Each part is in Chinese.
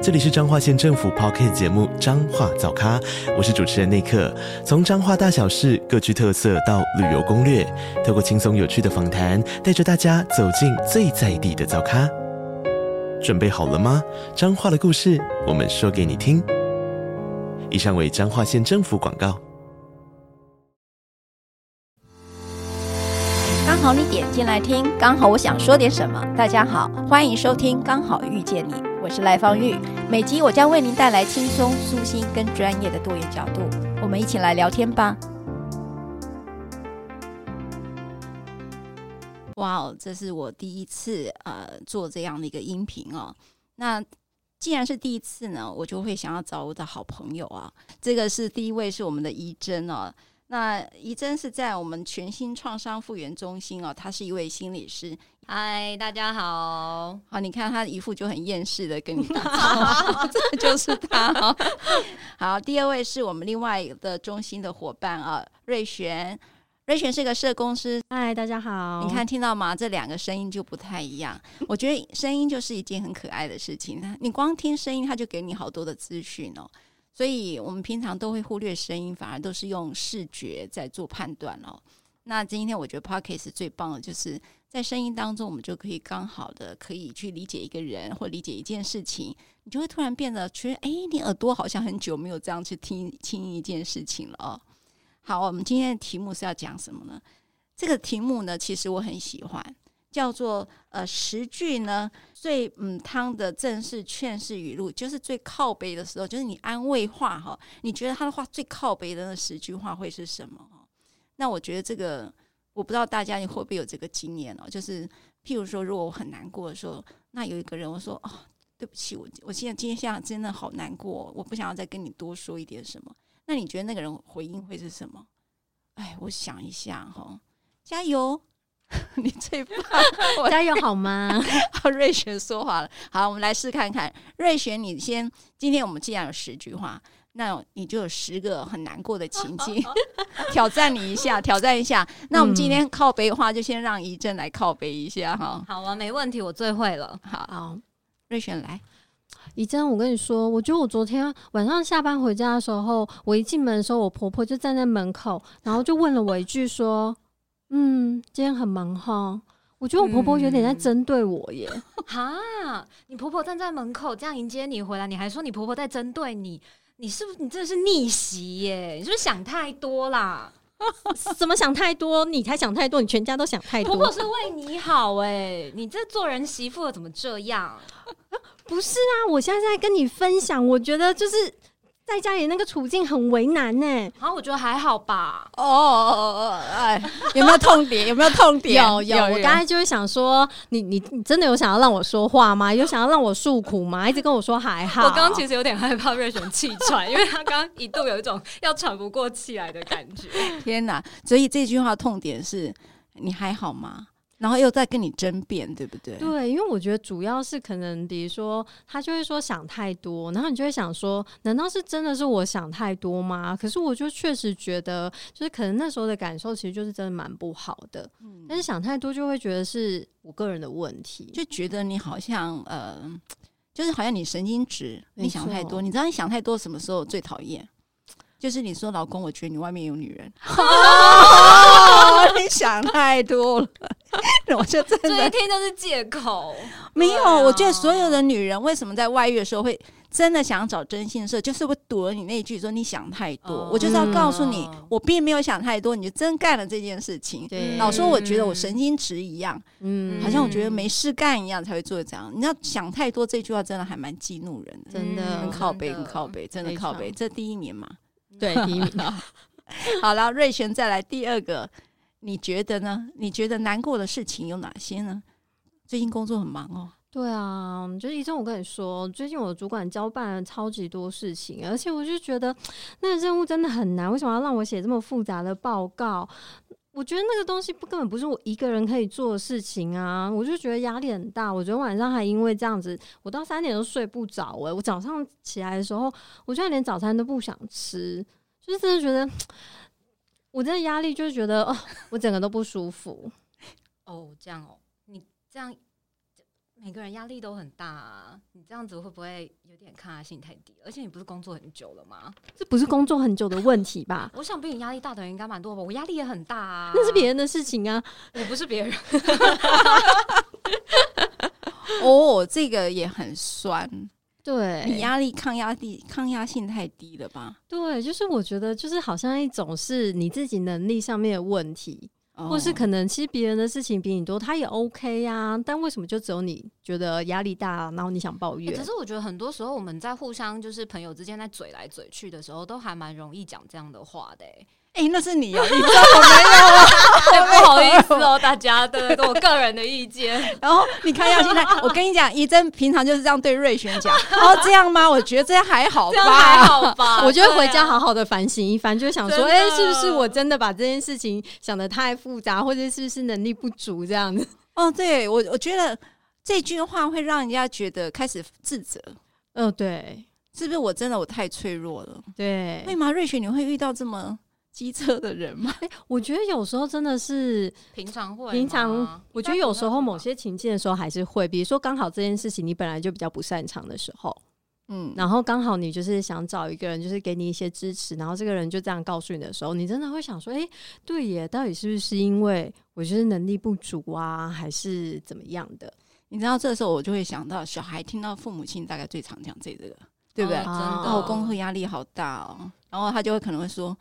这里是彰化县政府 Podcast 节目《彰化早咖》，我是主持人内克。从彰化大小事各具特色到旅游攻略，透过轻松有趣的访谈，带着大家走进最在地的早咖。准备好了吗？彰化的故事，我们说给你听。以上为彰化县政府广告。刚好你点进来听，刚好我想说点什么。大家好，欢迎收听《刚好遇见你》。我是赖芳玉，每集我将为您带来轻松、舒心跟专业的多元角度，我们一起来聊天吧。哇哦，这是我第一次呃做这样的一个音频哦。那既然是第一次呢，我就会想要找我的好朋友啊。这个是第一位是我们的怡珍哦。那怡珍是在我们全新创伤复原中心哦，她是一位心理师。嗨，大家好。好，你看他一副就很厌世的跟你打招呼，这就是他。好，第二位是我们另外一个中心的伙伴啊，瑞璇。瑞璇是个社工师。嗨，大家好。你看听到吗？这两个声音就不太一样。我觉得声音就是一件很可爱的事情。你光听声音，他就给你好多的资讯哦。所以我们平常都会忽略声音，反而都是用视觉在做判断哦。那今天我觉得 Podcast 最棒的就是。在声音当中，我们就可以刚好的可以去理解一个人或理解一件事情，你就会突然变得觉得，哎，你耳朵好像很久没有这样去听听一件事情了哦。好，我们今天的题目是要讲什么呢？这个题目呢，其实我很喜欢，叫做呃十句呢最嗯汤的正式劝世语录，就是最靠背的时候，就是你安慰话哈，你觉得他的话最靠背的那十句话会是什么？那我觉得这个。我不知道大家你会不会有这个经验哦，就是譬如说，如果我很难过的时候，那有一个人我说哦，对不起，我我现在今天下午真的好难过，我不想要再跟你多说一点什么。那你觉得那个人回应会是什么？哎，我想一下哈、加油，你最棒，加油好吗？好，瑞璇说话了，好，我们来试看看，瑞璇你先，今天我们既然有十句话。那你就有十个很难过的情境，挑战你一下，挑战一下。那我们今天靠背的话，就先让怡珍来靠背一下哈。好啊，没问题，我最会了。好，好，瑞璇来。怡珍，我跟你说，我觉得我昨天晚上下班回家的时候，我一进门的时候，我婆婆就站在门口，然后就问了我一句说：“嗯，今天很忙哈？”我觉得我婆婆有点在针对我耶。哈、嗯，你婆婆站在门口这样迎接你回来，你还说你婆婆在针对你？你是不是你真的是逆袭耶？你是不是想太多啦？怎么想太多？你才想太多，你全家都想太多。婆婆是为你好哎，你这做人媳妇怎么这样？不是啊，我现在在跟你分享，我觉得就是。在家里那个处境很为难呢、欸，好、啊，我觉得还好吧。哦哦哦，哎，有没有痛点？有没有痛点？有有，有。我刚才就是想说，你你你真的有想要让我说话吗？有想要让我诉苦吗？一直跟我说还好。我刚刚其实有点害怕瑞璇气喘，因为他刚刚一度有一种要喘不过气来的感觉。天哪！所以这句话痛点是你还好吗？然后又在跟你争辩，对不对？对，因为我觉得主要是可能，比如说他就会说想太多，然后你就会想说，难道是真的是我想太多吗？可是我就确实觉得，就是可能那时候的感受其实就是真的蛮不好的。嗯，但是想太多就会觉得是我个人的问题，就觉得你好像呃，就是好像你神经质，你想太多。你知道你想太多什么时候最讨厌？就是你说老公，我觉得你外面有女人。哦，你想太多了。我就真的，这一天就是借口。没有，我觉得所有的女人为什么在外遇的时候会真的想找征信社，就是会堵了你那句说你想太多。我就是要告诉你，我并没有想太多，你就真干了这件事情。老说我觉得我神经质一样，嗯，好像我觉得没事干一样才会做这样。你要想太多这句话真的还蛮激怒人的，真的很靠背，很靠背，真的靠背。这第一年嘛。对，第一名。好了，瑞璇再来第二个，你觉得呢？你觉得难过的事情有哪些呢？最近工作很忙哦。对啊，就是医生，我跟你说，最近我的主管交办了超级多事情，而且我就觉得那个任务真的很难。为什么要让我写这么复杂的报告？我觉得那个东西不根本不是我一个人可以做的事情啊！我就觉得压力很大。我昨天晚上还因为这样子，我到三点都睡不着。哎，我早上起来的时候，我居然连早餐都不想吃，就是真的觉得我真的压力，就是觉得哦，我整个都不舒服。哦，这样哦，你这样。每个人压力都很大啊，你这样子会不会有点抗压性太低？而且你不是工作很久了吗？这不是工作很久的问题吧？我想比你压力大的人应该蛮多吧？我压力也很大啊，那是别人的事情啊，我不是别人。哦，这个也很酸，对，你压力抗压力抗压性太低了吧？对，就是我觉得就是好像一种是你自己能力上面的问题。或是可能其实别人的事情比你多，他也 OK 呀、啊。但为什么就只有你觉得压力大，然后你想抱怨？可是我觉得很多时候我们在互相就是朋友之间在嘴来嘴去的时候，都还蛮容易讲这样的话的、欸。哎、欸，那是你啊，你知道我没有啊？不好意思哦，大家，对，对我个人的意见。然后你看一下现在，我跟你讲，怡珍平常就是这样对瑞璇讲。哦，这样吗？我觉得这样还好吧，这样还好吧。我觉得回家好好的反省一番，就想说，哎、欸，是不是我真的把这件事情想的太复杂，或者是不是能力不足这样子？哦，对我，我觉得这句话会让人家觉得开始自责。嗯、哦，对，是不是我真的我太脆弱了？对，为嘛瑞璇你会遇到这么？机车的人吗？欸，我觉得有时候真的是 平常会，平常我觉得有时候某些情境的时候还是会，比如说刚好这件事情你本来就比较不擅长的时候，嗯，然后刚好你就是想找一个人，就是给你一些支持，然后这个人就这样告诉你的时候，你真的会想说，哎，对耶，到底是不是因为我就是能力不足啊，还是怎么样的？你知道，这时候我就会想到，小孩听到父母亲大概最常讲这个，对不对？哦，真的，功课压力好大哦，然后他就会可能会说。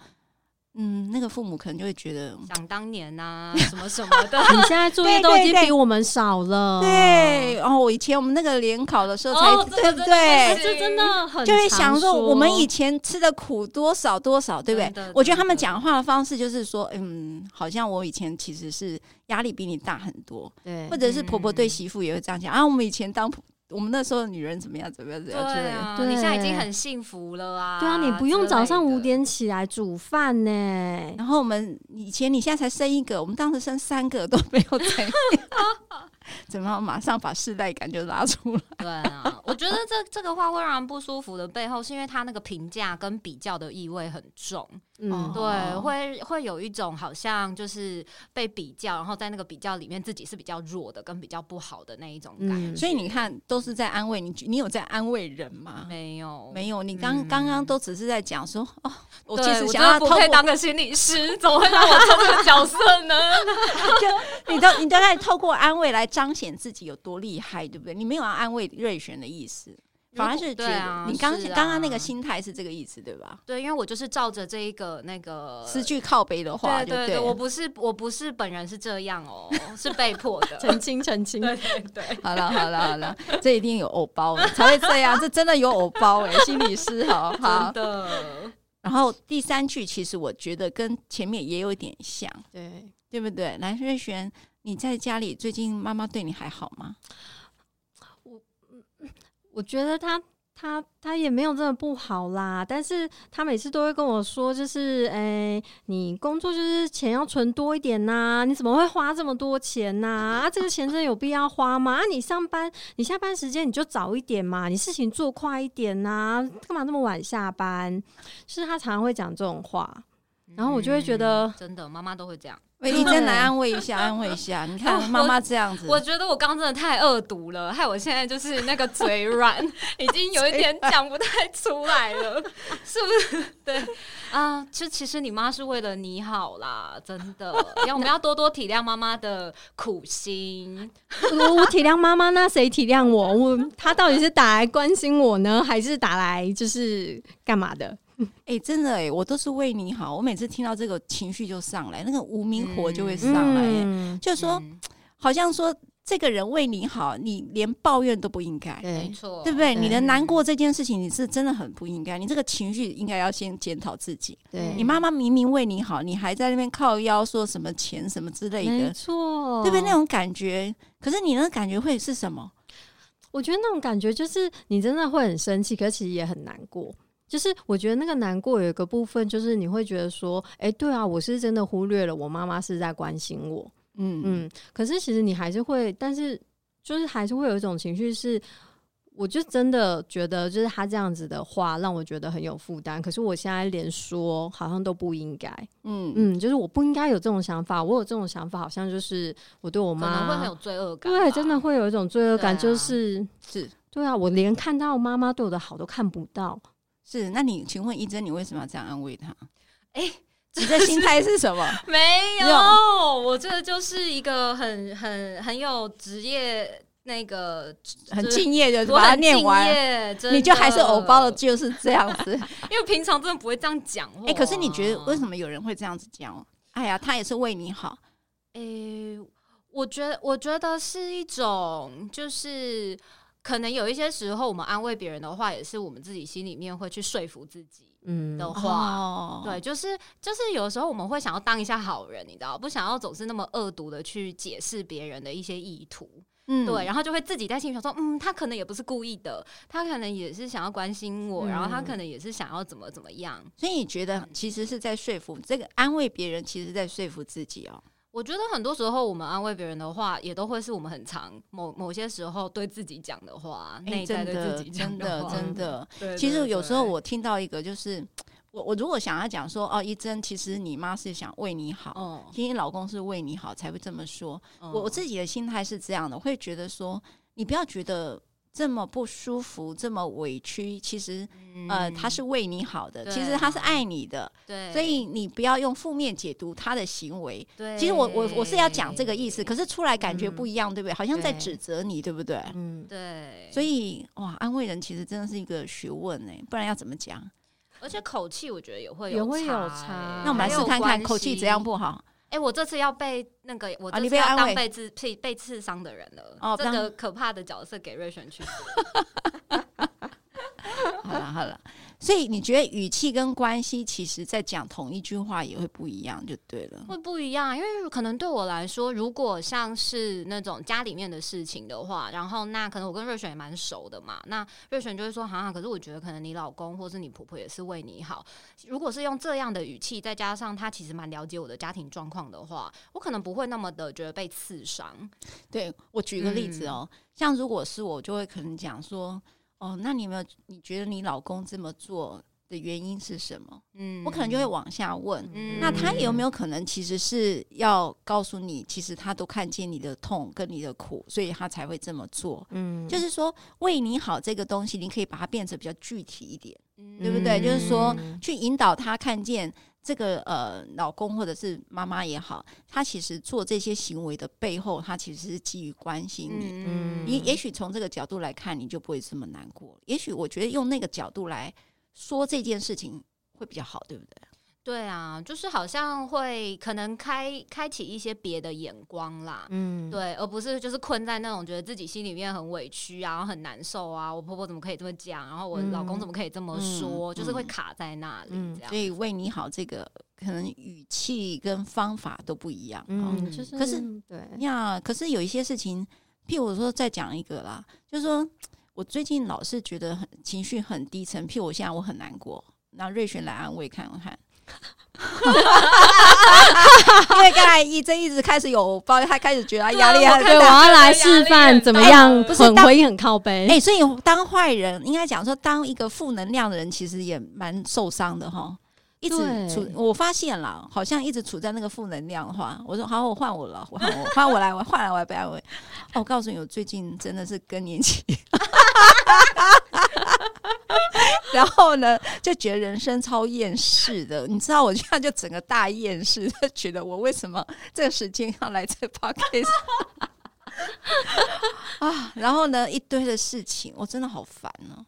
嗯，那个父母可能就会觉得想当年呐、啊，什么什么的。你现在作业都已经比我们少了。对，对，对，然后我以前我们那个联考的时候才、哦、对不对？这真的很就会想说，我们以前吃的苦多少多少，对不对？我觉得他们讲话的方式就是说，嗯，好像我以前其实是压力比你大很多。对，或者是婆婆对媳妇也会这样讲、嗯、啊，我们以前当。我们那时候的女人怎么样？怎么样？怎么样？对啊，你现在已经很幸福了啊！对啊，你不用早上五点起来煮饭呢。然后我们以前，你现在才生一个，我们当时生三个都没有怎样。怎么马上把世代感就拉出来？对啊，我觉得这这个话会让人不舒服的背后，是因为他那个评价跟比较的意味很重。嗯，对，会会有一种好像就是被比较，然后在那个比较里面自己是比较弱的，跟比较不好的那一种感觉。嗯，所以你看，都是在安慰你，你有在安慰人吗？没有，没有。你刚刚刚都只是在讲说，哦，我其实想要不可以当个心理师，怎么会让我做这个角色呢？就你都你都在透过安慰来彰显自己有多厉害，对不对？你没有要安慰瑞璇的意思。反而是觉得你刚刚刚那个心态是这个意思，对吧？对，因为我就是照着这一个那个诗句靠背的话，对对对，我不是我不是本人是这样哦，是被迫的，澄清澄清，对对对，好了好了好了，这一定有偶包才会这样，这真的有偶包哎，心理师好好的。然后第三句其实我觉得跟前面也有点像，对对不对？来，瑞璇，你在家里最近妈妈对你还好吗？我我觉得他他他也没有这么不好啦，但是他每次都会跟我说，就是诶、欸，你工作就是钱要存多一点呐、啊，你怎么会花这么多钱呐？啊，这个钱真的有必要花吗？啊，你上班你下班时间你就早一点嘛，你事情做快一点呐、啊，干嘛那么晚下班？就是他常常会讲这种话，然后我就会觉得，嗯、真的妈妈都会这样。喂，你再来安慰一下，安慰一下。你看妈妈这样子，我，觉得我刚刚真的太恶毒了，害我现在就是那个嘴软，已经有一点讲不太出来了，是不是？对啊，就其实你妈是为了你好啦，真的，要我们要多多体谅妈妈的苦心。我我体谅妈妈，那谁体谅我？我她到底是打来关心我呢，还是打来就是干嘛的？哎、欸，真的哎、欸，我都是为你好。我每次听到这个情绪就上来，那个无名火就会上来、欸，嗯、就是说，嗯、好像说这个人为你好，你连抱怨都不应该，没错，对不对？对你的难过这件事情，你是真的很不应该。你这个情绪应该要先检讨自己。对你妈妈明明为你好，你还在那边靠腰说什么钱什么之类的，没错，对不对？那种感觉，可是你那感觉会是什么？我觉得那种感觉就是你真的会很生气，可是其实也很难过。就是我觉得那个难过有一个部分，就是你会觉得说，哎，对啊，我是真的忽略了我妈妈是在关心我，嗯嗯。可是其实你还是会，但是就是还是会有一种情绪是，我就真的觉得就是他这样子的话让我觉得很有负担。可是我现在连说好像都不应该，嗯嗯，就是我不应该有这种想法。我有这种想法，好像就是我对我妈会很有罪恶感，对，真的会有一种罪恶感，就是、啊、是，对啊，我连看到妈妈对我的好都看不到。是，那你请问一真，你为什么要这样安慰他？哎、欸，你的心态是什么？没有，有我这就是一个很很很有职业那个很敬业的，把它念完，你就还是偶包的，就是这样子。因为平常真的不会这样讲话。哎、欸，可是你觉得为什么有人会这样子讲？哎呀，他也是为你好。哎、欸，我觉得，我觉得是一种就是。可能有一些时候，我们安慰别人的话，也是我们自己心里面会去说服自己的话。嗯哦、对，就是就是有时候我们会想要当一下好人，你知道，不想要总是那么恶毒的去解释别人的一些意图。嗯，对，然后就会自己在心里想说，嗯，他可能也不是故意的，他可能也是想要关心我，嗯、然后他可能也是想要怎么怎么样。所以你觉得其实是在说服这个安慰别人，其实在说服自己哦。我觉得很多时候我们安慰别人的话，也都会是我们很常某某些时候对自己讲的话，内在对自己讲的话。真的，真的。其实有时候我听到一个，就是我我如果想要讲说，哦，一真，其实你妈是想为你好，嗯，其实你老公是为你好才会这么说。嗯，我我自己的心态是这样的，会觉得说，你不要觉得。这么不舒服，这么委屈，其实，嗯、呃，他是为你好的，其实他是爱你的，对，所以你不要用负面解读他的行为。对，其实我我我是要讲这个意思，可是出来感觉不一样，嗯、对不对？好像在指责你，对，对不对？嗯，对。所以哇，安慰人其实真的是一个学问呢，不然要怎么讲？而且口气，我觉得也会有也会有差。那我们来试看看，口气怎样不好？哎、欸，我这次要被那个，我这次要当被刺被被刺伤的人了。哦，这个可怕的角色给瑞璇去。好了好了。所以你觉得语气跟关系，其实在讲同一句话也会不一样，就对了。会不一样，因为可能对我来说，如果像是那种家里面的事情的话，然后那可能我跟瑞璇也蛮熟的嘛，那瑞璇就会说：“哈哈，可是我觉得可能你老公或是你婆婆也是为你好。”如果是用这样的语气，再加上他其实蛮了解我的家庭状况的话，我可能不会那么的觉得被刺伤。对，我举个例子哦，像如果是我，就会可能讲说。哦，那你有没有？你觉得你老公这么做的原因是什么？嗯，我可能就会往下问。嗯，那他有没有可能其实是要告诉你，其实他都看见你的痛跟你的苦，所以他才会这么做。嗯，就是说为你好这个东西，你可以把它变成比较具体一点，嗯，对不对？就是说去引导他看见。这个呃，老公或者是妈妈也好，他其实做这些行为的背后，他其实是基于关心你。嗯，你也许从这个角度来看，你就不会这么难过。也许我觉得用那个角度来说这件事情会比较好，对不对？对啊，就是好像会可能开开启一些别的眼光啦，嗯，对，而不是就是困在那种觉得自己心里面很委屈啊，然后很难受啊，我婆婆怎么可以这么讲，然后我老公怎么可以这么说，嗯、就是会卡在那里，嗯、这样。所以为你好，这个可能语气跟方法都不一样，嗯，就是可是对呀，可是有一些事情，譬如说再讲一个啦，就是说我最近老是觉得很情绪很低沉，譬如我现在我很难过，那瑞璇来安慰看看。因为刚才一真一直开始有包，他开始觉得压力很大。对，我要来示范怎么样，不是很回应很靠背。哎，所以当坏人，应该讲说，当一个负能量的人，其实也蛮受伤的哈。一直处，我发现了，好像一直处在那个负能量的话，我说好，我换我了，我换我，换我来，我换来我来不要我。哦，我告诉你，我最近真的是更年期。然后呢，就觉得人生超厌世的，你知道，我现在就整个大厌世，就觉得我为什么这个时间要来这 podcast 啊？然后呢，一堆的事情，我真的好烦哦。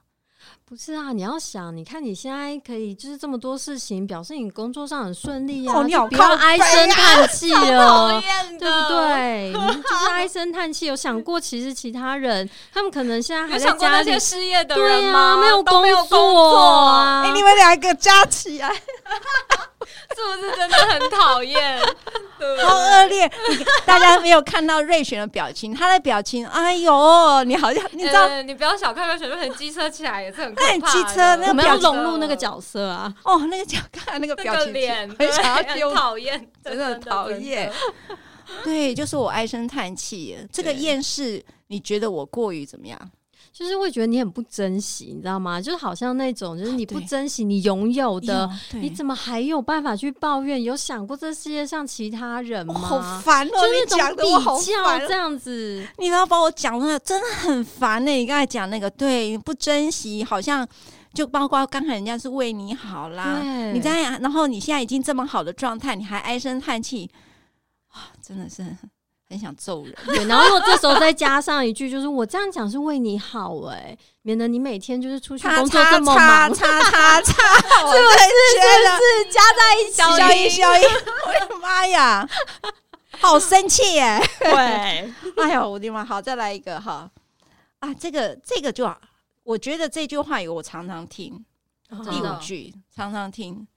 不是啊，你要想，你看你现在可以就是这么多事情，表示你工作上很顺利啊，哦、你好不要唉声叹气 了，对不对？就是唉声叹气。有想过，其实其他人他们可能现在还在家里失业的人吗？对啊，没有工作啊！哎、欸，你们两个加起来。是不是真的很讨厌？好恶劣！大家没有看到瑞璇的表情，他的表情，哎呦，你好像你知道，欸、你不要小看瑞璇，瑞璇机车起来也是很可怕。机车我们要融入那个角色啊！哦，那个角看那个表情，脸 很想要丢，讨厌，真的讨厌。对，就是我唉声叹气。这个厌世，你觉得我过于怎么样？就是会觉得你很不珍惜，你知道吗？就是好像那种，就是你不珍惜你拥有的，你怎么还有办法去抱怨？有想过这世界上其他人吗？好烦哦！你讲的我好烦，这样子，你不要把我讲出来，真的很烦呢。你刚才讲那个，对，不珍惜，好像就包括刚才人家是为你好啦，你这样，然后你现在已经这么好的状态，你还唉声叹气，啊，真的是。很想揍人，对，然后如果这时候再加上一句，就是我这样讲是为你好，哎，免得你每天就是出去工作这么忙，叉叉叉，是不是？是不是加在一起？小一小一，我的妈呀，好生气耶！对，哎呦，我的妈！好，再来一个哈啊，这个这个就好，我觉得这句话有我常常听，第五句常常听，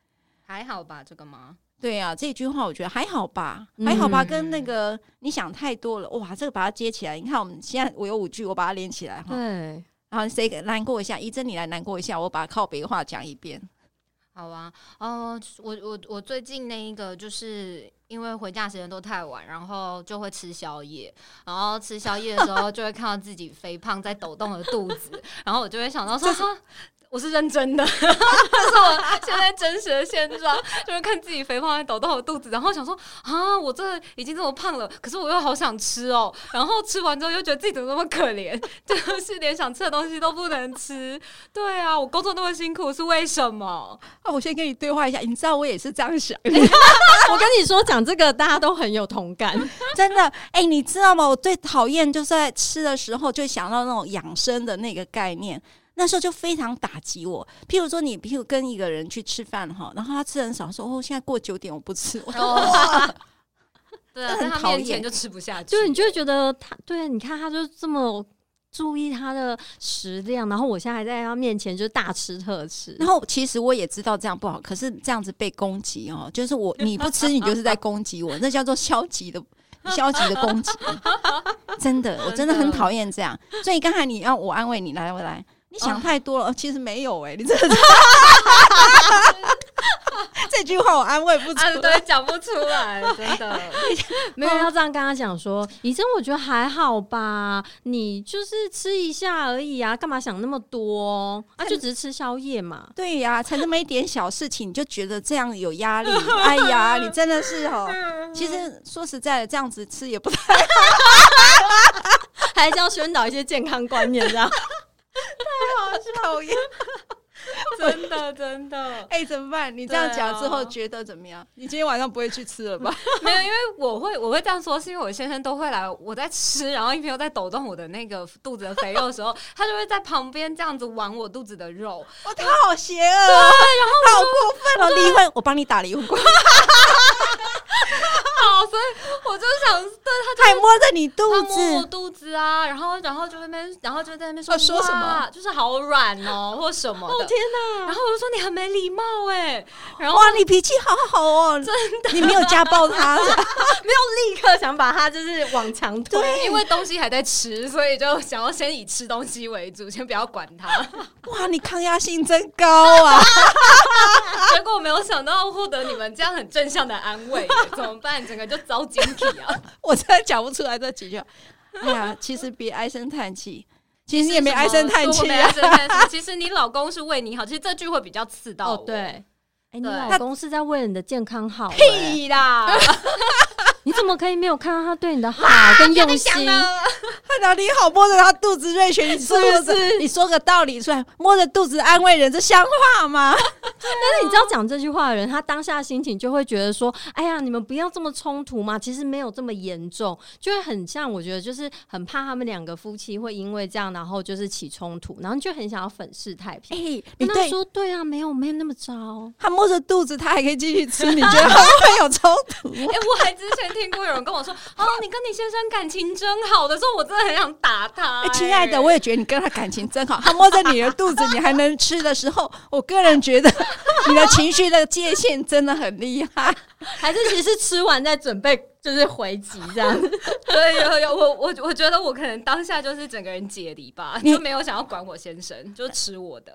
还好吧？这个吗？对啊，这句话我觉得还好吧，嗯、还好吧。跟那个你想太多了，哇，这个把它接起来。你看，我们现在我有五句，我把它连起来哈。对，然后谁难过一下？一珍，你来难过一下，我把靠北话讲一遍。好啊，哦、呃，我我我最近那一个，就是因为回家时间都太晚，然后就会吃宵夜，然后吃宵夜的时候就会看到自己肥胖在抖动的肚子，然后我就会想到说。我是认真的，这是我现在真实的现状，就是看自己肥胖在抖动我肚子，然后想说啊，我这已经这么胖了，可是我又好想吃哦，然后吃完之后又觉得自己怎么那么可怜，就是连想吃的东西都不能吃。对啊，我工作那么辛苦是为什么？啊，我先跟你对话一下，你知道我也是这样想。我跟你说，讲这个大家都很有同感，真的。哎、欸，你知道吗？我最讨厌就是在吃的时候就想到那种养生的那个概念。那时候就非常打击我。譬如说，你譬如跟一个人去吃饭哈，然后他吃很少，说哦，现在过九点我不吃。哦、对啊，在他面前就吃不下去。对，你就会觉得他，对，你看他就这么注意他的食量，然后我现在还在他面前就大吃特吃。然后其实我也知道这样不好，可是这样子被攻击哦，就是我你不吃，你就是在攻击我，那叫做消极的消极的攻击。真的，我真的很讨厌这样。所以刚才你要我安慰你，来，我来。你想太多了，哦、其实没有哎、欸，你真的 这句话我安慰不出来，啊、对，讲不出来，真的 没有要这样跟他讲说，以真，我觉得还好吧，你就是吃一下而已啊，干嘛想那么多？啊，就只是吃宵夜嘛。对呀、啊，才那么一点小事情，你就觉得这样有压力？哎呀，你真的是哦。其实说实在的，这样子吃也不太好，还是要宣导一些健康观念，这样。太好笑，讨厌，真的真的。哎、欸，怎么办？你这样讲之后觉得怎么样？哦、你今天晚上不会去吃了吧？没有，因为我会我会这样说，是因为我先生都会来，我在吃，然后一边又在抖动我的那个肚子的肥肉的时候，他就会在旁边这样子玩我肚子的肉。哇，他好邪恶，对，然后好过分哦！离婚，我帮你打离婚官。好，所以我就想，对他还摸着你肚子，摸我肚子啊，然后，然后就在那边，然后就在那边说说什么，就是好软哦，或什么的。哦天哪！然后我就说你很没礼貌哎，然后哇，你脾气好好哦，真的，你没有家暴他，没有立刻想把他就是往墙推，因为东西还在吃，所以就想要先以吃东西为主，先不要管他。哇，你抗压性真高啊！结果我没有想到获得你们这样很正向的安慰，怎么办？整个就 遭晶体啊！我真的讲不出来这几句。哎呀，其实别唉声叹气，其实你也没唉声叹气啊。其实 你老公是为你好，其实这句会比较刺到我。哦、对，哎、欸，你老公是在为了你的健康好、欸。屁啦！你怎么可以没有看到他对你的好跟用心？看到你好摸着他肚子，瑞雪，你说不是 你说个道理出来，摸着肚子安慰人，这像话吗？但是你知道讲这句话的人，他当下心情就会觉得说：“哎呀，你们不要这么冲突嘛，其实没有这么严重。”就会很像，我觉得就是很怕他们两个夫妻会因为这样，然后就是起冲突，然后就很想要粉饰太平。哎、欸，你跟他说对啊，没有没有那么糟。他摸着肚子，他还可以继续吃，你觉得会不会有冲突？哎、欸，我还之前听过有人跟我说：“哦，你跟你先生感情真好的时候，我真的很想打他、欸。”亲、欸、爱的，我也觉得你跟他感情真好。他摸着你的肚子，你还能吃的时候，我个人觉得。你的情绪的界限真的很厉害，还是其实吃完再准备就是回击这样？对，有有我我我觉得我可能当下就是整个人解离吧，就没有想要管我先生，就吃我的。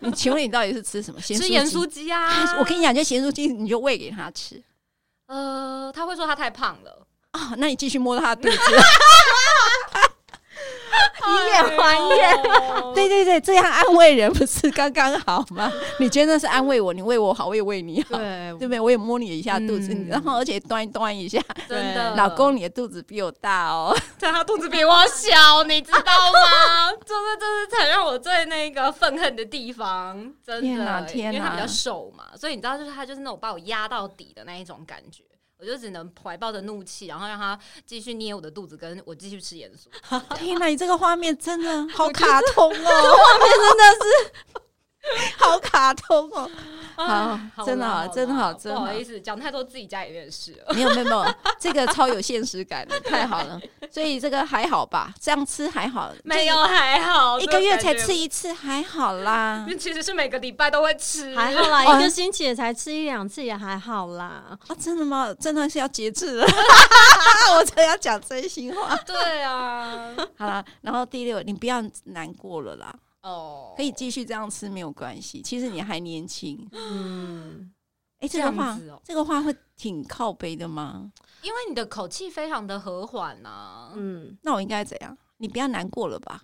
你请问你到底是吃什么？吃盐酥鸡啊！我跟你讲，就咸酥鸡，你就喂给他吃。呃，他会说他太胖了啊，那你继续摸他的肚子。以眼还眼，对对对，这样安慰人不是刚刚好吗？你觉得是安慰我，你为我好，我也为你好，对对不对？我也摸你一下肚子，然后而且端端一下，真的，老公你的肚子比我大哦，但他肚子比我小，你知道吗？就是这是才让我最那个愤恨的地方，真的，天哪，天哪，因为他比较瘦嘛，所以你知道，就是他就是那种把我压到底的那一种感觉。我就只能怀抱着怒气，然后让他继续捏我的肚子，跟我继续吃盐酥。天哪，你这个画面真的好卡通哦！这画面真的是 好卡通哦。好，真的好，真的好，真的不好意思，讲太多自己家里面的事了。没有没有没有，这个 超有现实感的，太好了。所以这个还好吧？这样吃还好？没有还好，一个月才吃一次还好啦。其实是每个礼拜都会吃，还好啦。一个星期也才吃一两次也还好啦。啊，真的吗？真的是要节制了。我真要讲真心话。对啊。好了，然后第六，你不要难过了啦。哦，可以继续这样吃没有关系。其实你还年轻，嗯，哎，这个话，这个话会挺靠背的吗？因为你的口气非常的和缓呐。嗯，那我应该怎样？你不要难过了吧？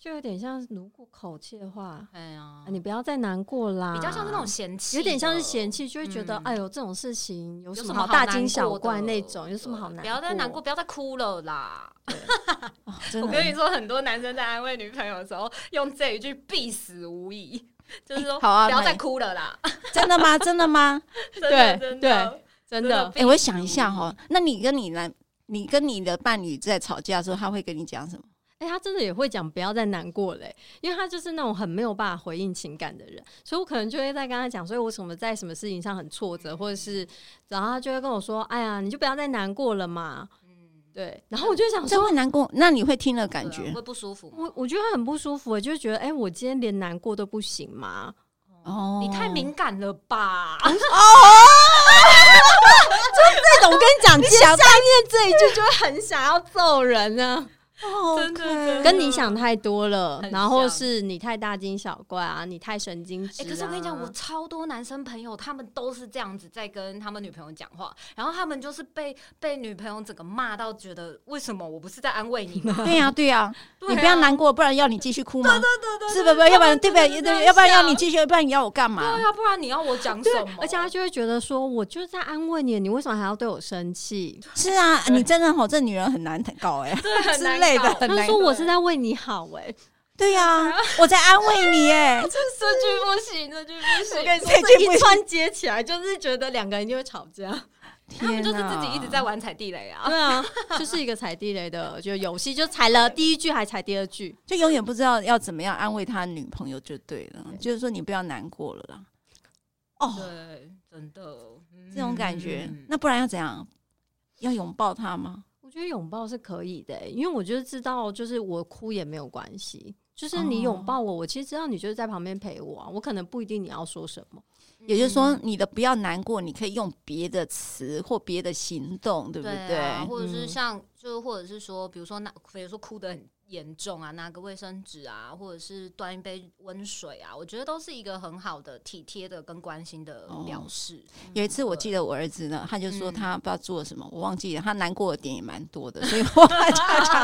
就有点像，如果口气的话，哎呀，你不要再难过啦。比较像是那种嫌弃，有点像是嫌弃，就会觉得，哎呦，这种事情有什么好大惊小怪那种？有什么好难过？不要再难过，不要再哭了啦。我跟你说，很多男生在安慰女朋友的时候，用这一句必死无疑，就是说，好啊，不要再哭了啦。真的吗？真的吗？对对，真的。哎，我想一下哈，那你跟你男，你跟你的伴侣在吵架的时候，他会跟你讲什么？哎，他真的也会讲不要再难过嘞，因为他就是那种很没有办法回应情感的人，所以我可能就会在跟他讲，所以我什么在什么事情上很挫折，或者是，然后他就会跟我说，哎呀，你就不要再难过了嘛。嗯，对。然后我就想说，会难过，那你会听了感觉会不舒服？我我觉得很不舒服，我就觉得，哎，我今天连难过都不行吗？哦，你太敏感了吧？哦，就是这种，我跟你讲，你想下面这一句就会很想要揍人呢。哦，真的跟你想太多了，然后是你太大惊小怪啊，你太神经质。哎，可是我跟你讲，我超多男生朋友，他们都是这样子在跟他们女朋友讲话，然后他们就是被被女朋友整个骂到，觉得为什么我不是在安慰你吗？对呀，对呀，你不要难过，不然要你继续哭吗？对对对对，是不不，要不然对不对？要不然要你继续，不然你要我干嘛？对呀，不然你要我讲什么？而且他就会觉得说，我就是在安慰你，你为什么还要对我生气？是啊，你真的好，这女人很难搞哎，对，很难。他说我是在为你好哎、欸，对呀、啊，我在安慰你哎、欸，这这句不行，这句不行，这句一串接起来就是觉得两个人就会吵架，他们就是自己一直在玩踩地雷啊，对啊，就是一个踩地雷的就游戏，就踩了第一句还踩第二句，就永远不知道要怎么样安慰他女朋友就对了，对就是说你不要难过了啦。哦，对，真的、嗯、这种感觉，那不然要怎样？要拥抱他吗？我觉得拥抱是可以的、欸，因为我就知道，就是我哭也没有关系，就是你拥抱我，我其实知道你就是在旁边陪我啊，我可能不一定你要说什么，也就是说，你的不要难过，你可以用别的词或别的行动，对不对？对啊、或者是像，就或者是说，比如说那，比如说哭得很。严重啊，拿个卫生纸啊，或者是端一杯温水啊，我觉得都是一个很好的体贴的跟关心的表示。有一次我记得我儿子呢，他就说他不知道做了什么，嗯、我忘记了，他难过的点也蛮多的，所以我他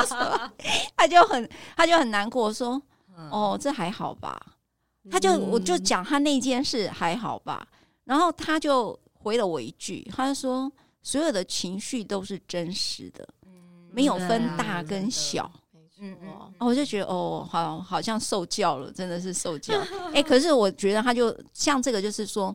就说，他就很他就很难过，说哦，这还好吧？他就我就讲他那件事还好吧，然后他就回了我一句，他就说所有的情绪都是真实的，没有分大跟小。嗯嗯嗯，我就觉得哦，好，好像受教了，真的是受教。哎、欸，可是我觉得他就像这个，就是说，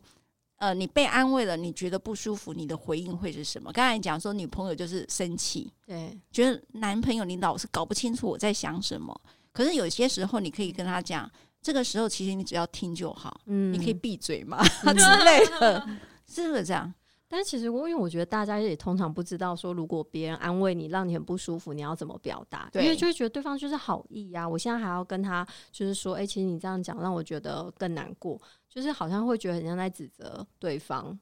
呃，你被安慰了，你觉得不舒服，你的回应会是什么？刚才讲说女朋友就是生气，对，觉得男朋友你老是搞不清楚我在想什么。可是有些时候你可以跟他讲，这个时候其实你只要听就好，嗯，你可以闭嘴嘛 之类的，是不是这样？但其实我因为我觉得大家也通常不知道说，如果别人安慰你，让你很不舒服，你要怎么表达？因为就会觉得对方就是好意呀、啊。我现在还要跟他就是说，哎、欸，其实你这样讲让我觉得更难过，就是好像会觉得很像在指责对方。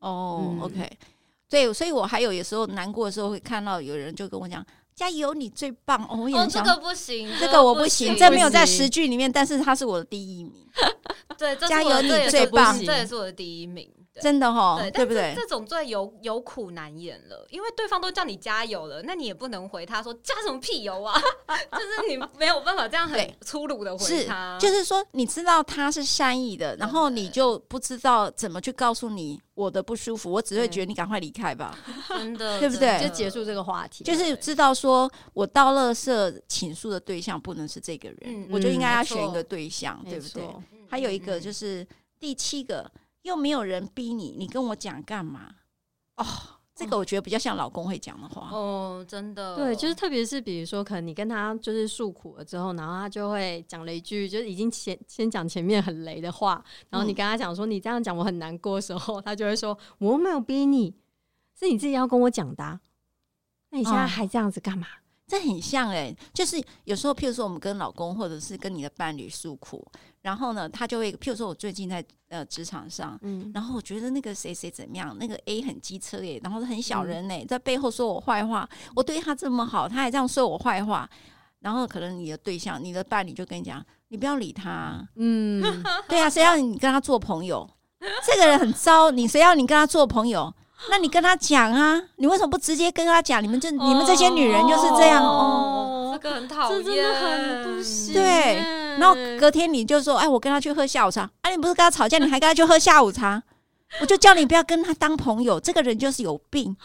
哦、嗯、，OK，对，所以我还有有时候难过的时候会看到有人就跟我讲。加油，你最棒！哦，我也想哦，这个不行，这个我不行，这没有在十句里面，但是他是我的第一名。对，加油，你最棒，这也是我的第一名。真的哈，对，对不对？这种最有有苦难言了，因为对方都叫你加油了，那你也不能回他说加什么屁油啊，就是你没有办法这样很粗鲁的回他。就是说，你知道他是善意的，然后你就不知道怎么去告诉你我的不舒服，我只会觉得你赶快离开吧，真的，对不对？就结束这个话题，就是知道说我到乐色倾诉的对象不能是这个人，我就应该要选一个对象，对不对？还有一个就是第七个。又没有人逼你，你跟我讲干嘛？哦，这个我觉得比较像老公会讲的话。哦，真的，对，就是特别是比如说，可能你跟他就是诉苦了之后，然后他就会讲了一句，就是已经前先讲前面很雷的话，然后你跟他讲说你这样讲我很难过的时候，他就会说我没有逼你，是你自己要跟我讲的啊。那你现在还这样子干嘛？这很像欸，就是有时候，譬如说我们跟老公或者是跟你的伴侣诉苦。然后呢，他就会，譬如说，我最近在呃职场上，嗯，然后我觉得那个谁谁怎么样，那个 A 很机车耶，然后很小人呢，在背后说我坏话，我对他这么好，他还这样说我坏话，然后可能你的对象、你的伴侣就跟你讲，你不要理他，嗯，对啊，谁要你跟他做朋友？这个人很糟，你谁要你跟他做朋友？那你跟他讲啊，你为什么不直接跟他讲？你们这、哦、你们这些女人就是这样哦，这个很讨厌，这真的很不行。对，然后隔天你就说，哎，我跟他去喝下午茶。哎、啊，你不是跟他吵架，你还跟他去喝下午茶？我就叫你不要跟他当朋友，这个人就是有病，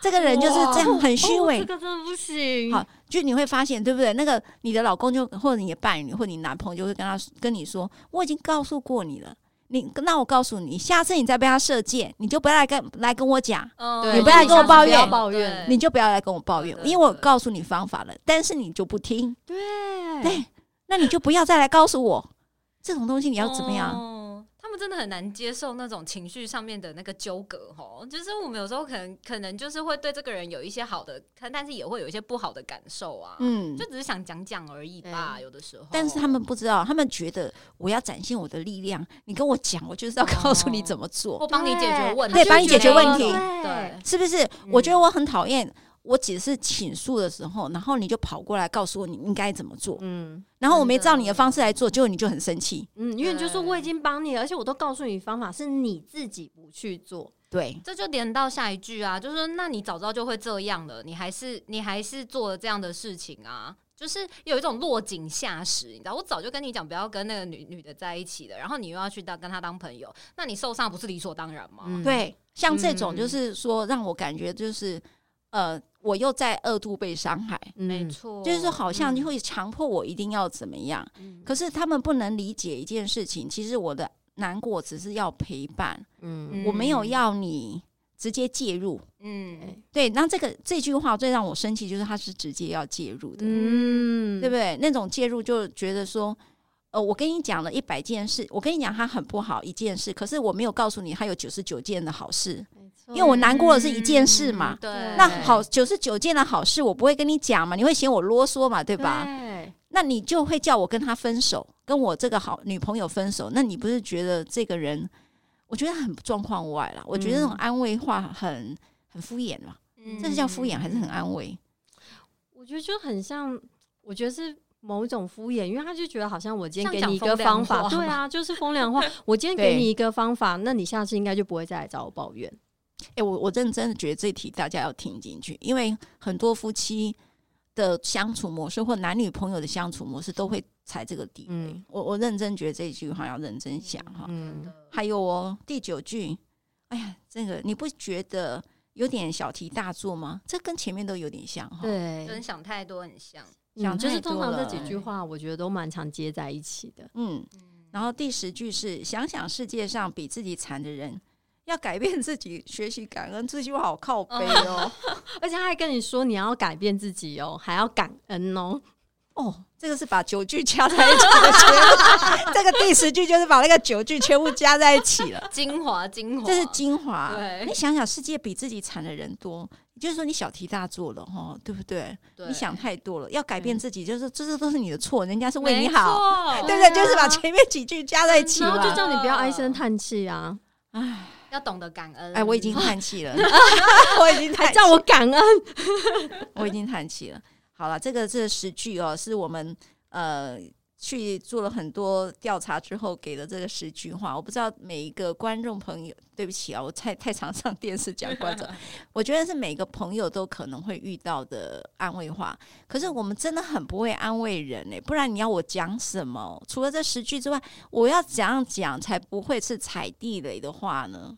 这个人就是这样很虚伪、哦，这个真的不行。好，就你会发现，对不对？那个你的老公就或者你的伴侣或者你男朋友就会跟他跟你说，我已经告诉过你了。你那我告诉你，下次你再被他射箭，你就不要来跟来跟我讲，哦、你不要来跟我抱怨，抱怨，你就不要来跟我抱怨，因为我告诉你方法了，但是你就不听，对对，那你就不要再来告诉我这种东西，你要怎么样？真的很难接受那种情绪上面的那个纠葛，哦，就是我们有时候可能可能就是会对这个人有一些好的，但是也会有一些不好的感受啊，嗯，就只是想讲讲而已吧，有的时候。但是他们不知道，他们觉得我要展现我的力量，你跟我讲，我就是要告诉你怎么做，我帮你解决问题，对，帮你解决问题，对，是不是？我觉得我很讨厌。我只是倾诉的时候，然后你就跑过来告诉我你应该怎么做，嗯，然后我没照你的方式来做，结果你就很生气，嗯，因为你就说我已经帮你了，而且我都告诉你方法，是你自己不去做，对，这就连到下一句啊，就是说，那你早知道就会这样了，你还是你还是做了这样的事情啊，就是有一种落井下石，你知道，我早就跟你讲不要跟那个女女的在一起了，然后你又要去当跟她当朋友，那你受伤不是理所当然吗？嗯、对，像这种就是说让我感觉就是。呃，我又在二度被伤害，没错，就是说好像就会强迫我一定要怎么样，嗯，可是他们不能理解一件事情，其实我的难过只是要陪伴，嗯，我没有要你直接介入，嗯，对，那这个这句话最让我生气，就是他是直接要介入的，嗯，对不对？那种介入就觉得说，呃，我跟你讲了一百件事，我跟你讲他很不好一件事，可是我没有告诉你他有九十九件的好事。因为我难过的是一件事嘛，嗯、对，那好九十九件的好事，我不会跟你讲嘛，你会嫌我啰嗦嘛，对吧？对，那你就会叫我跟他分手，跟我这个好女朋友分手，那你不是觉得这个人，我觉得很状况外了，我觉得那种安慰话很很敷衍嘛，嗯、这是叫敷衍还是很安慰？我觉得就很像，我觉得是某一种敷衍，因为他就觉得好像我今天给你一个方法，对啊，就是风凉话，我今天给你一个方法，那你下次应该就不会再来找我抱怨。哎、欸，我我认真的觉得这题大家要听进去，因为很多夫妻的相处模式或男女朋友的相处模式都会踩这个地雷。嗯、我我认真觉得这句话要认真想哈。嗯，还有哦，第九句，哎呀，这个你不觉得有点小题大做吗？这跟前面都有点像哈。对，跟想太多很像。想、嗯、就是通常这几句话，我觉得都蛮常接在一起的。嗯，然后第十句是想想世界上比自己惨的人。要改变自己，学习感恩，这句话好靠背哦。而且他还跟你说，你要改变自己哦，还要感恩哦。哦，这个是把九句加在一起的节目，这个第十句就是把那个九句全部加在一起了，精华精华，这是精华。对，你想想，世界比自己惨的人多，就是说你小题大做了哈，对不对？对你想太多了，要改变自己，就是这些都是你的错，人家是为你好，对不对？就是把前面几句加在一起，然后就叫你不要唉声叹气啊！唉，要懂得感恩。哎，我已经叹气了，我已经叹叫我感恩，我已经叹气了。好了，这个这十句哦，是我们呃去做了很多调查之后给的这个十句话。我不知道每一个观众朋友，对不起啊，我太太常上电视讲观众，我觉得是每个朋友都可能会遇到的安慰话。可是我们真的很不会安慰人呢，不然你要我讲什么？除了这十句之外，我要怎样讲才不会是踩地雷的话呢？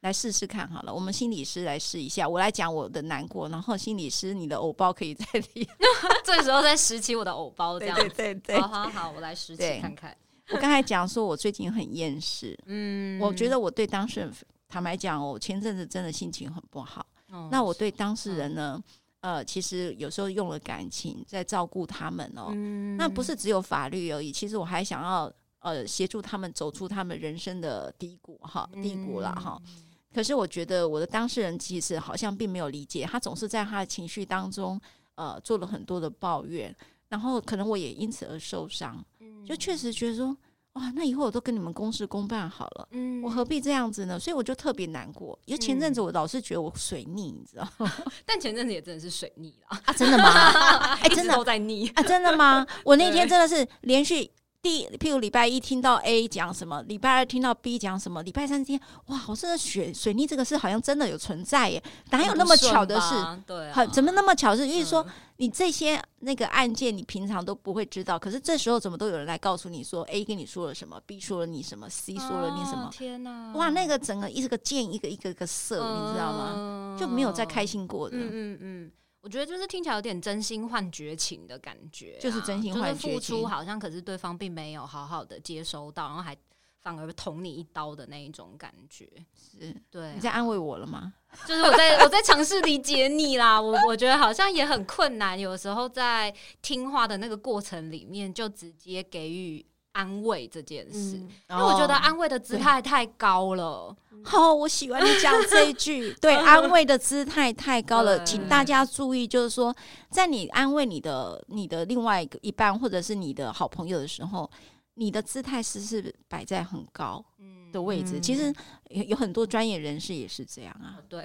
来试试看好了，我们心理师来试一下。我来讲我的难过，然后心理师你的偶包可以再提。这时候再拾起我的偶包，这样对对对，好好好，我来拾起看看。我刚才讲说我最近很厌世，嗯，我觉得我对当事人，坦白讲，我前阵子真的心情很不好。嗯、那我对当事人呢，嗯、呃，其实有时候用了感情在照顾他们哦，嗯、那不是只有法律而已，其实我还想要呃协助他们走出他们人生的低谷哈，低谷了哈。嗯可是我觉得我的当事人其实好像并没有理解，他总是在他的情绪当中，呃，做了很多的抱怨，然后可能我也因此而受伤，就确实觉得说，哇，那以后我都跟你们公事公办好了，嗯，我何必这样子呢？所以我就特别难过，因为前阵子我老是觉得我水逆，你知道吗？但前阵子也真的是水逆了啊，真的吗？哎，真的都在逆啊，真的吗？我那天真的是连续。第，譬如礼拜一听到 A 讲什么，礼拜二听到 B 讲什么，礼拜三听，哇，我真的水水逆这个事好像真的有存在耶，哪有那么巧的事？对、啊，很怎么那么巧？是因为说你这些那个案件，你平常都不会知道，可是这时候怎么都有人来告诉你说，A 跟你说了什么，B 说了你什么，C 说了你什么？天哪！哇，那个整个一个箭一个一个一个射，你知道吗？就没有再开心过的。嗯嗯嗯。我觉得就是听起来有点真心换绝情的感觉，啊，就是真心换绝情，付出好像可是对方并没有好好的接收到，然后还反而捅你一刀的那一种感觉。是，对，你在安慰我了吗？就是我在我在尝试理解你啦。我我觉得好像也很困难，有时候在听话的那个过程里面，就直接给予安慰这件事，嗯，因为我觉得安慰的姿态太高了。好、哦，我喜欢你讲这一句。对，安慰的姿态太高了，请大家注意，就是说，在你安慰你的你的另外一个一半，或者是你的好朋友的时候，你的姿态是是摆在很高的位置。其实有有很多专业人士也是这样啊。对，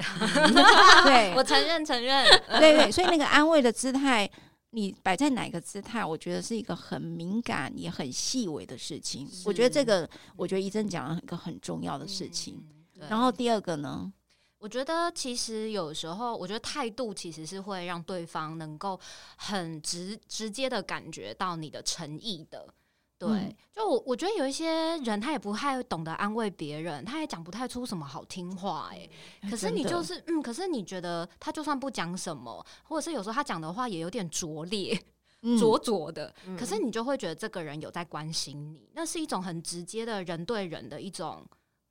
对，我承认承认。对对，所以那个安慰的姿态，你摆在哪个姿态，我觉得是一个很敏感也很细微的事情。我觉得这个，我觉得医生讲了一个很重要的事情。然后第二个呢，我觉得其实有时候，我觉得态度其实是会让对方能够很直直接的感觉到你的诚意的。对，嗯、就我我觉得有一些人他也不太懂得安慰别人，他也讲不太出什么好听话哎。可是你就是嗯，可是你觉得他就算不讲什么，或者是有时候他讲的话也有点拙劣、拙拙的，嗯、可是你就会觉得这个人有在关心你，那是一种很直接的人对人的一种。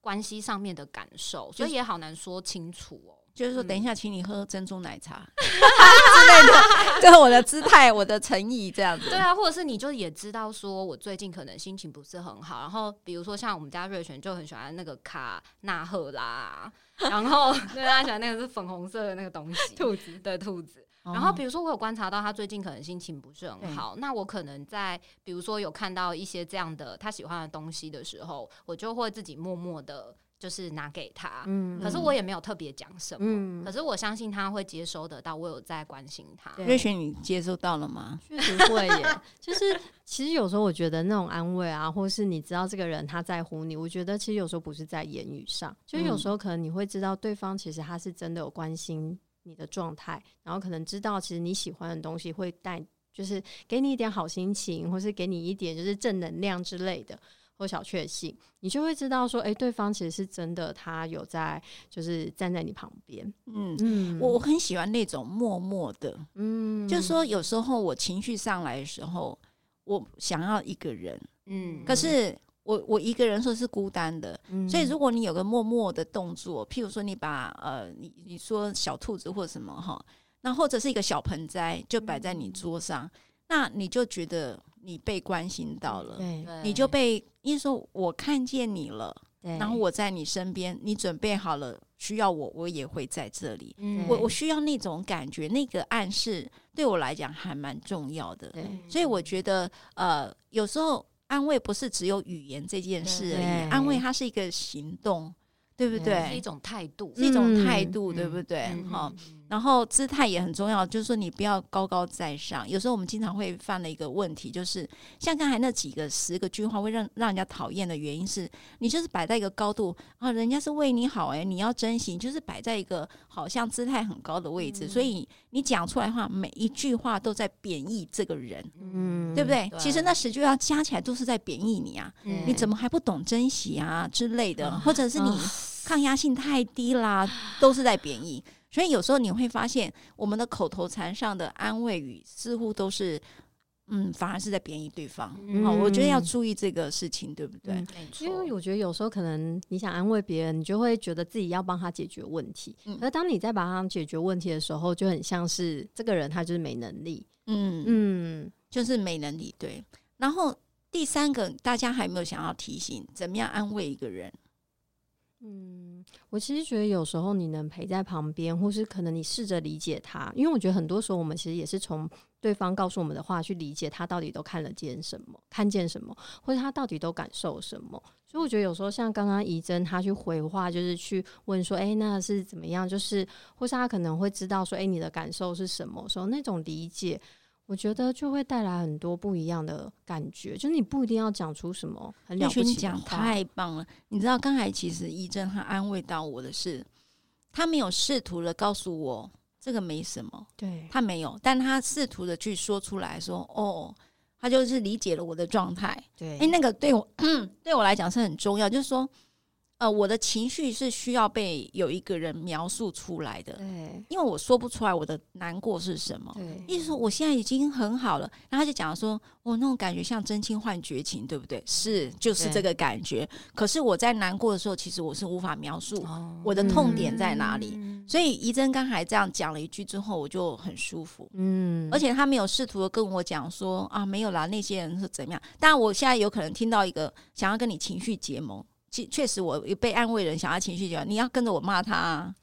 关系上面的感受，所以也好难说清楚哦。就是说，等一下，请你喝珍珠奶茶 之类的，这是我的姿态，我的诚意这样子。对啊，或者是你就也知道，说我最近可能心情不是很好，然后比如说像我们家瑞璇就很喜欢那个卡纳赫拉，然后对他喜欢那个是粉红色的那个东西，兔子，对，兔子。然后，比如说，我有观察到他最近可能心情不是很好，嗯、那我可能在比如说有看到一些这样的他喜欢的东西的时候，我就会自己默默的，就是拿给他。嗯，可是我也没有特别讲什么。嗯，可是我相信他会接收得到，我有在关心他。瑞雪，你接收到了吗？确实会耶。就是 其实有时候我觉得那种安慰啊，或是你知道这个人他在乎你，我觉得其实有时候不是在言语上，就有时候可能你会知道对方其实他是真的有关心。你的状态，然后可能知道，其实你喜欢的东西会带，就是给你一点好心情，或是给你一点就是正能量之类的，或小确幸，你就会知道说，哎，对方其实是真的，他有在，就是站在你旁边。嗯嗯，我我很喜欢那种默默的，嗯，就是说有时候我情绪上来的时候，我想要一个人，嗯，可是。我我一个人说是孤单的，嗯、所以如果你有个默默的动作，譬如说你把呃你你说小兔子或什么哈，那或者是一个小盆栽就摆在你桌上，嗯、那你就觉得你被关心到了，对，你就被，因为说我看见你了，对。然后我在你身边，你准备好了需要我，我也会在这里。嗯。我我需要那种感觉，那个暗示对我来讲还蛮重要的。对所以我觉得，呃，有时候安慰不是只有语言这件事而已，安慰它是一个行动，对不对是一？种态度，是一种嗯。态度，对不对？嗯哈、嗯然后姿态也很重要，就是说你不要高高在上。有时候我们经常会犯的一个问题，就是像刚才那几个十个句话会让让人家讨厌的原因是，你就是摆在一个高度啊，人家是为你好、欸，诶，你要珍惜，就是摆在一个好像姿态很高的位置，嗯所以你讲出来的话，每一句话都在贬义这个人，嗯对不对？对其实那十句话加起来都是在贬义你啊，嗯你怎么还不懂珍惜啊之类的，啊或者是你抗压性太低啦，都是在贬义。所以有时候你会发现，我们的口头禅上的安慰语似乎都是，嗯，反而是在贬义对方。嗯哦，我觉得要注意这个事情，对不对？嗯没错因为我觉得有时候可能你想安慰别人，你就会觉得自己要帮他解决问题。嗯而当你在帮他解决问题的时候，就很像是这个人他就是没能力。嗯嗯，嗯，就是没能力。对。然后第三个，大家还有没有想要提醒，怎么样安慰一个人？嗯，我其实觉得有时候你能陪在旁边，或是可能你试着理解他，因为我觉得很多时候我们其实也是从对方告诉我们的话去理解他到底都看了见什么，看见什么，或者他到底都感受什么。所以我觉得有时候像刚刚怡珍她去回话，就是去问说，哎、那是怎么样？就是或是他可能会知道说，哎、你的感受是什么？时候那种理解。我觉得就会带来很多不一样的感觉，就是你不一定要讲出什么很了不起的话。太棒了！你知道刚才其实伊珍她安慰到我的是，他没有试图的告诉我这个没什么，对，他没有，但他试图的去说出来说，哦，他就是理解了我的状态。对，哎，那个对我 对我来讲是很重要，就是说，呃，我的情绪是需要被有一个人描述出来的，对因为我说不出来我的难过是什么。对，意思说我现在已经很好了，然后他就讲说，我、哦、那种感觉像真情换绝情，对不对？是，就是这个感觉。可是我在难过的时候，其实我是无法描述我的痛点在哪里。嗯所以怡珍刚才这样讲了一句之后，我就很舒服。嗯，而且他没有试图的跟我讲说啊，没有啦，那些人是怎么样。当然，我现在有可能听到一个想要跟你情绪结盟。其确实，我被安慰人想要情绪结盟，你要跟着我骂他、啊，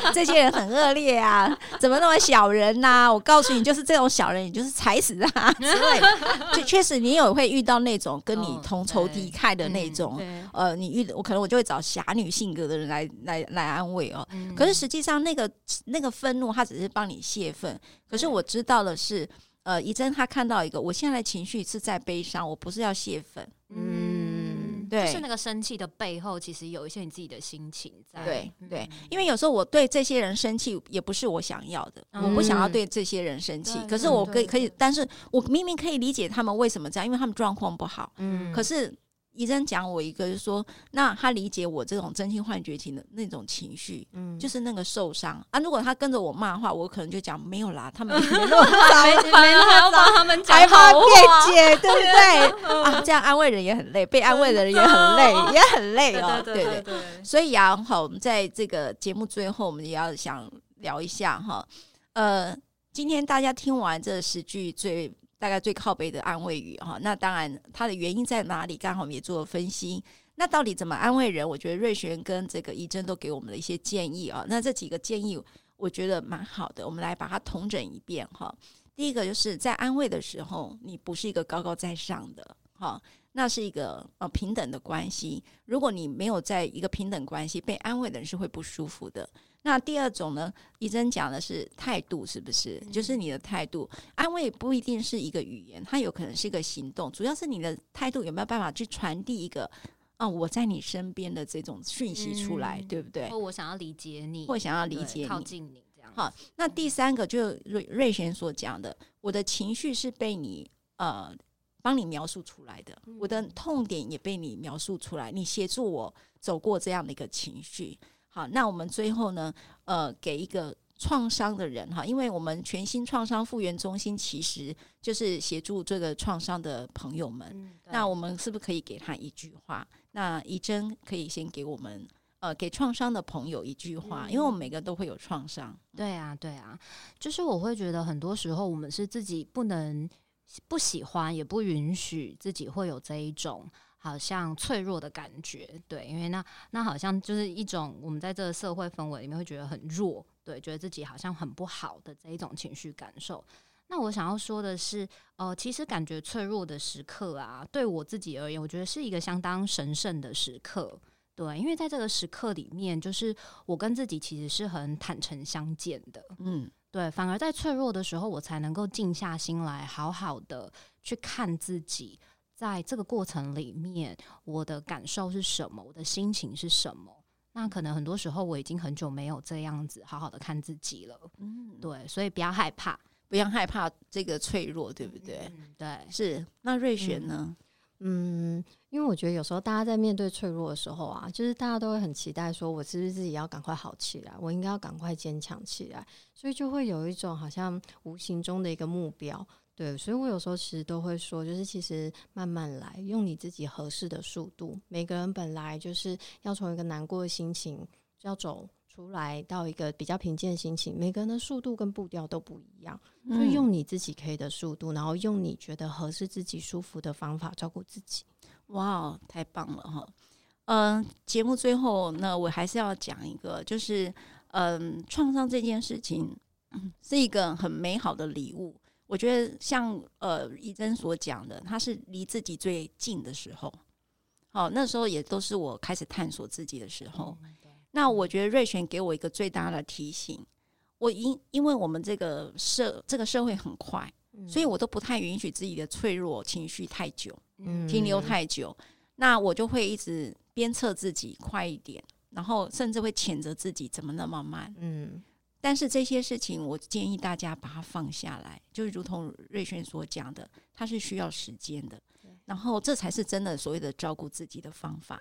这些人很恶劣啊，怎么那么小人呐、啊？我告诉你，就是这种小人，你就是踩死他之类的。就确实，你有会遇到那种跟你同仇敌忾的那种，对，呃，你遇我可能我就会找侠女性格的人来来来安慰哦。嗯可是实际上，那个那个愤怒，他只是帮你泄愤。可是我知道的是，呃，怡珍她看到一个，我现在的情绪是在悲伤，我不是要泄愤。嗯，对就是那个生气的背后，其实有一些你自己的心情在。对嗯对，因为有时候我对这些人生气，也不是我想要的，嗯我不想要对这些人生气。可是我可以可以，但是我明明可以理解他们为什么这样，因为他们状况不好。嗯可是怡珍讲我一个，就是说，那他理解我这种真心换绝情的那种情绪，嗯就是那个受伤啊。如果他跟着我骂的话，我可能就讲没有啦，他们 没那么糟。没反而还要帮他们讲好话辩解，对不对？啊，这样安慰人也很累，被安慰的人也很累，也很累哦。对对对对对，所以啊，好，我们在这个节目最后，我们也要想聊一下哈。呃，今天大家听完这十句最大概最靠背的安慰语哈，那当然它的原因在哪里？刚好我们也做了分析。那到底怎么安慰人？我觉得瑞璇跟这个怡珍都给我们的一些建议啊。那这几个建议我觉得蛮好的，我们来把它统整一遍哈。第一个就是在安慰的时候，你不是一个高高在上的哈。那是一个呃平等的关系。如果你没有在一个平等关系，被安慰的人是会不舒服的。那第二种呢，医生讲的是态度，是不是？就是你的态度，安慰不一定是一个语言，它有可能是一个行动，主要是你的态度有没有办法去传递一个啊我在你身边的这种讯息出来，嗯对不对或？我想要理解你，或想要理解你。靠近你这样。好，那第三个就瑞瑞贤所讲的，我的情绪是被你呃帮你描述出来的，我的痛点也被你描述出来，你协助我走过这样的一个情绪。好，那我们最后呢，呃，给一个创伤的人哈，因为我们全新创伤复原中心其实就是协助这个创伤的朋友们。嗯，那我们是不是可以给他一句话？那怡珍可以先给我们呃给创伤的朋友一句话，因为我们每个都会有创伤。对啊，对啊，就是我会觉得很多时候我们是自己不能不喜欢，也不允许自己会有这一种。好像脆弱的感觉，对，因为那那好像就是一种我们在这个社会氛围里面会觉得很弱，对，觉得自己好像很不好的这一种情绪感受。那我想要说的是，呃，其实感觉脆弱的时刻啊，对我自己而言，我觉得是一个相当神圣的时刻，对，因为在这个时刻里面，就是我跟自己其实是很坦诚相见的，嗯，对，反而在脆弱的时候，我才能够静下心来，好好的去看自己。在这个过程里面，我的感受是什么？我的心情是什么？那可能很多时候我已经很久没有这样子好好的看自己了。嗯，对，所以不要害怕，不要害怕这个脆弱，对不对？嗯、对，是。那瑞雪呢？嗯，因为我觉得有时候大家在面对脆弱的时候啊，就是大家都会很期待，说我是不是自己要赶快好起来？我应该要赶快坚强起来，所以就会有一种好像无形中的一个目标。对，所以我有时候其实都会说，就是其实慢慢来，用你自己合适的速度。每个人本来就是要从一个难过的心情，要走出来到一个比较平静的心情。每个人的速度跟步调都不一样，就用你自己可以的速度，然后用你觉得合适自己舒服的方法照顾自己。哇，太棒了哈！嗯、呃，节目最后呢，我还是要讲一个，就是嗯，创伤这件事情是一个很美好的礼物。我觉得像呃怡珍所讲的，他是离自己最近的时候，好，那时候也都是我开始探索自己的时候。那我觉得瑞璇给我一个最大的提醒，我因因为我们这个社这个社会很快，所以我都不太允许自己的脆弱情绪太久，停留太久。那我就会一直鞭策自己快一点，然后甚至会谴责自己怎么那么慢。嗯。但是这些事情，我建议大家把它放下来，就如同瑞轩所讲的，它是需要时间的，然后这才是真的所谓的照顾自己的方法。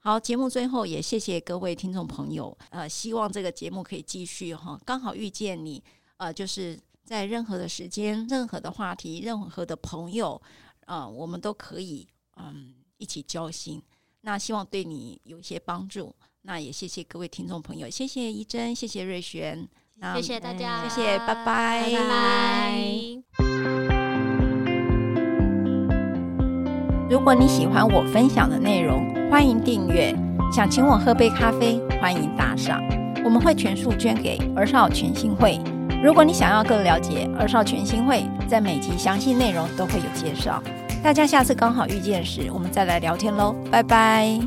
好，节目最后也谢谢各位听众朋友，呃，希望这个节目可以继续哈，刚好遇见你，呃，就是在任何的时间、任何的话题、任何的朋友，呃，我们都可以嗯一起交心。那希望对你有一些帮助。那也谢谢各位听众朋友，谢谢怡珍，谢谢瑞璇，谢谢大家，谢谢，拜拜，拜拜。如果你喜欢我分享的内容，欢迎订阅。想请我喝杯咖啡，欢迎打赏，我们会全数捐给儿少权心会。如果你想要更了解二少全新会，在每集详细内容都会有介绍。大家下次刚好遇见时，我们再来聊天喽，拜拜。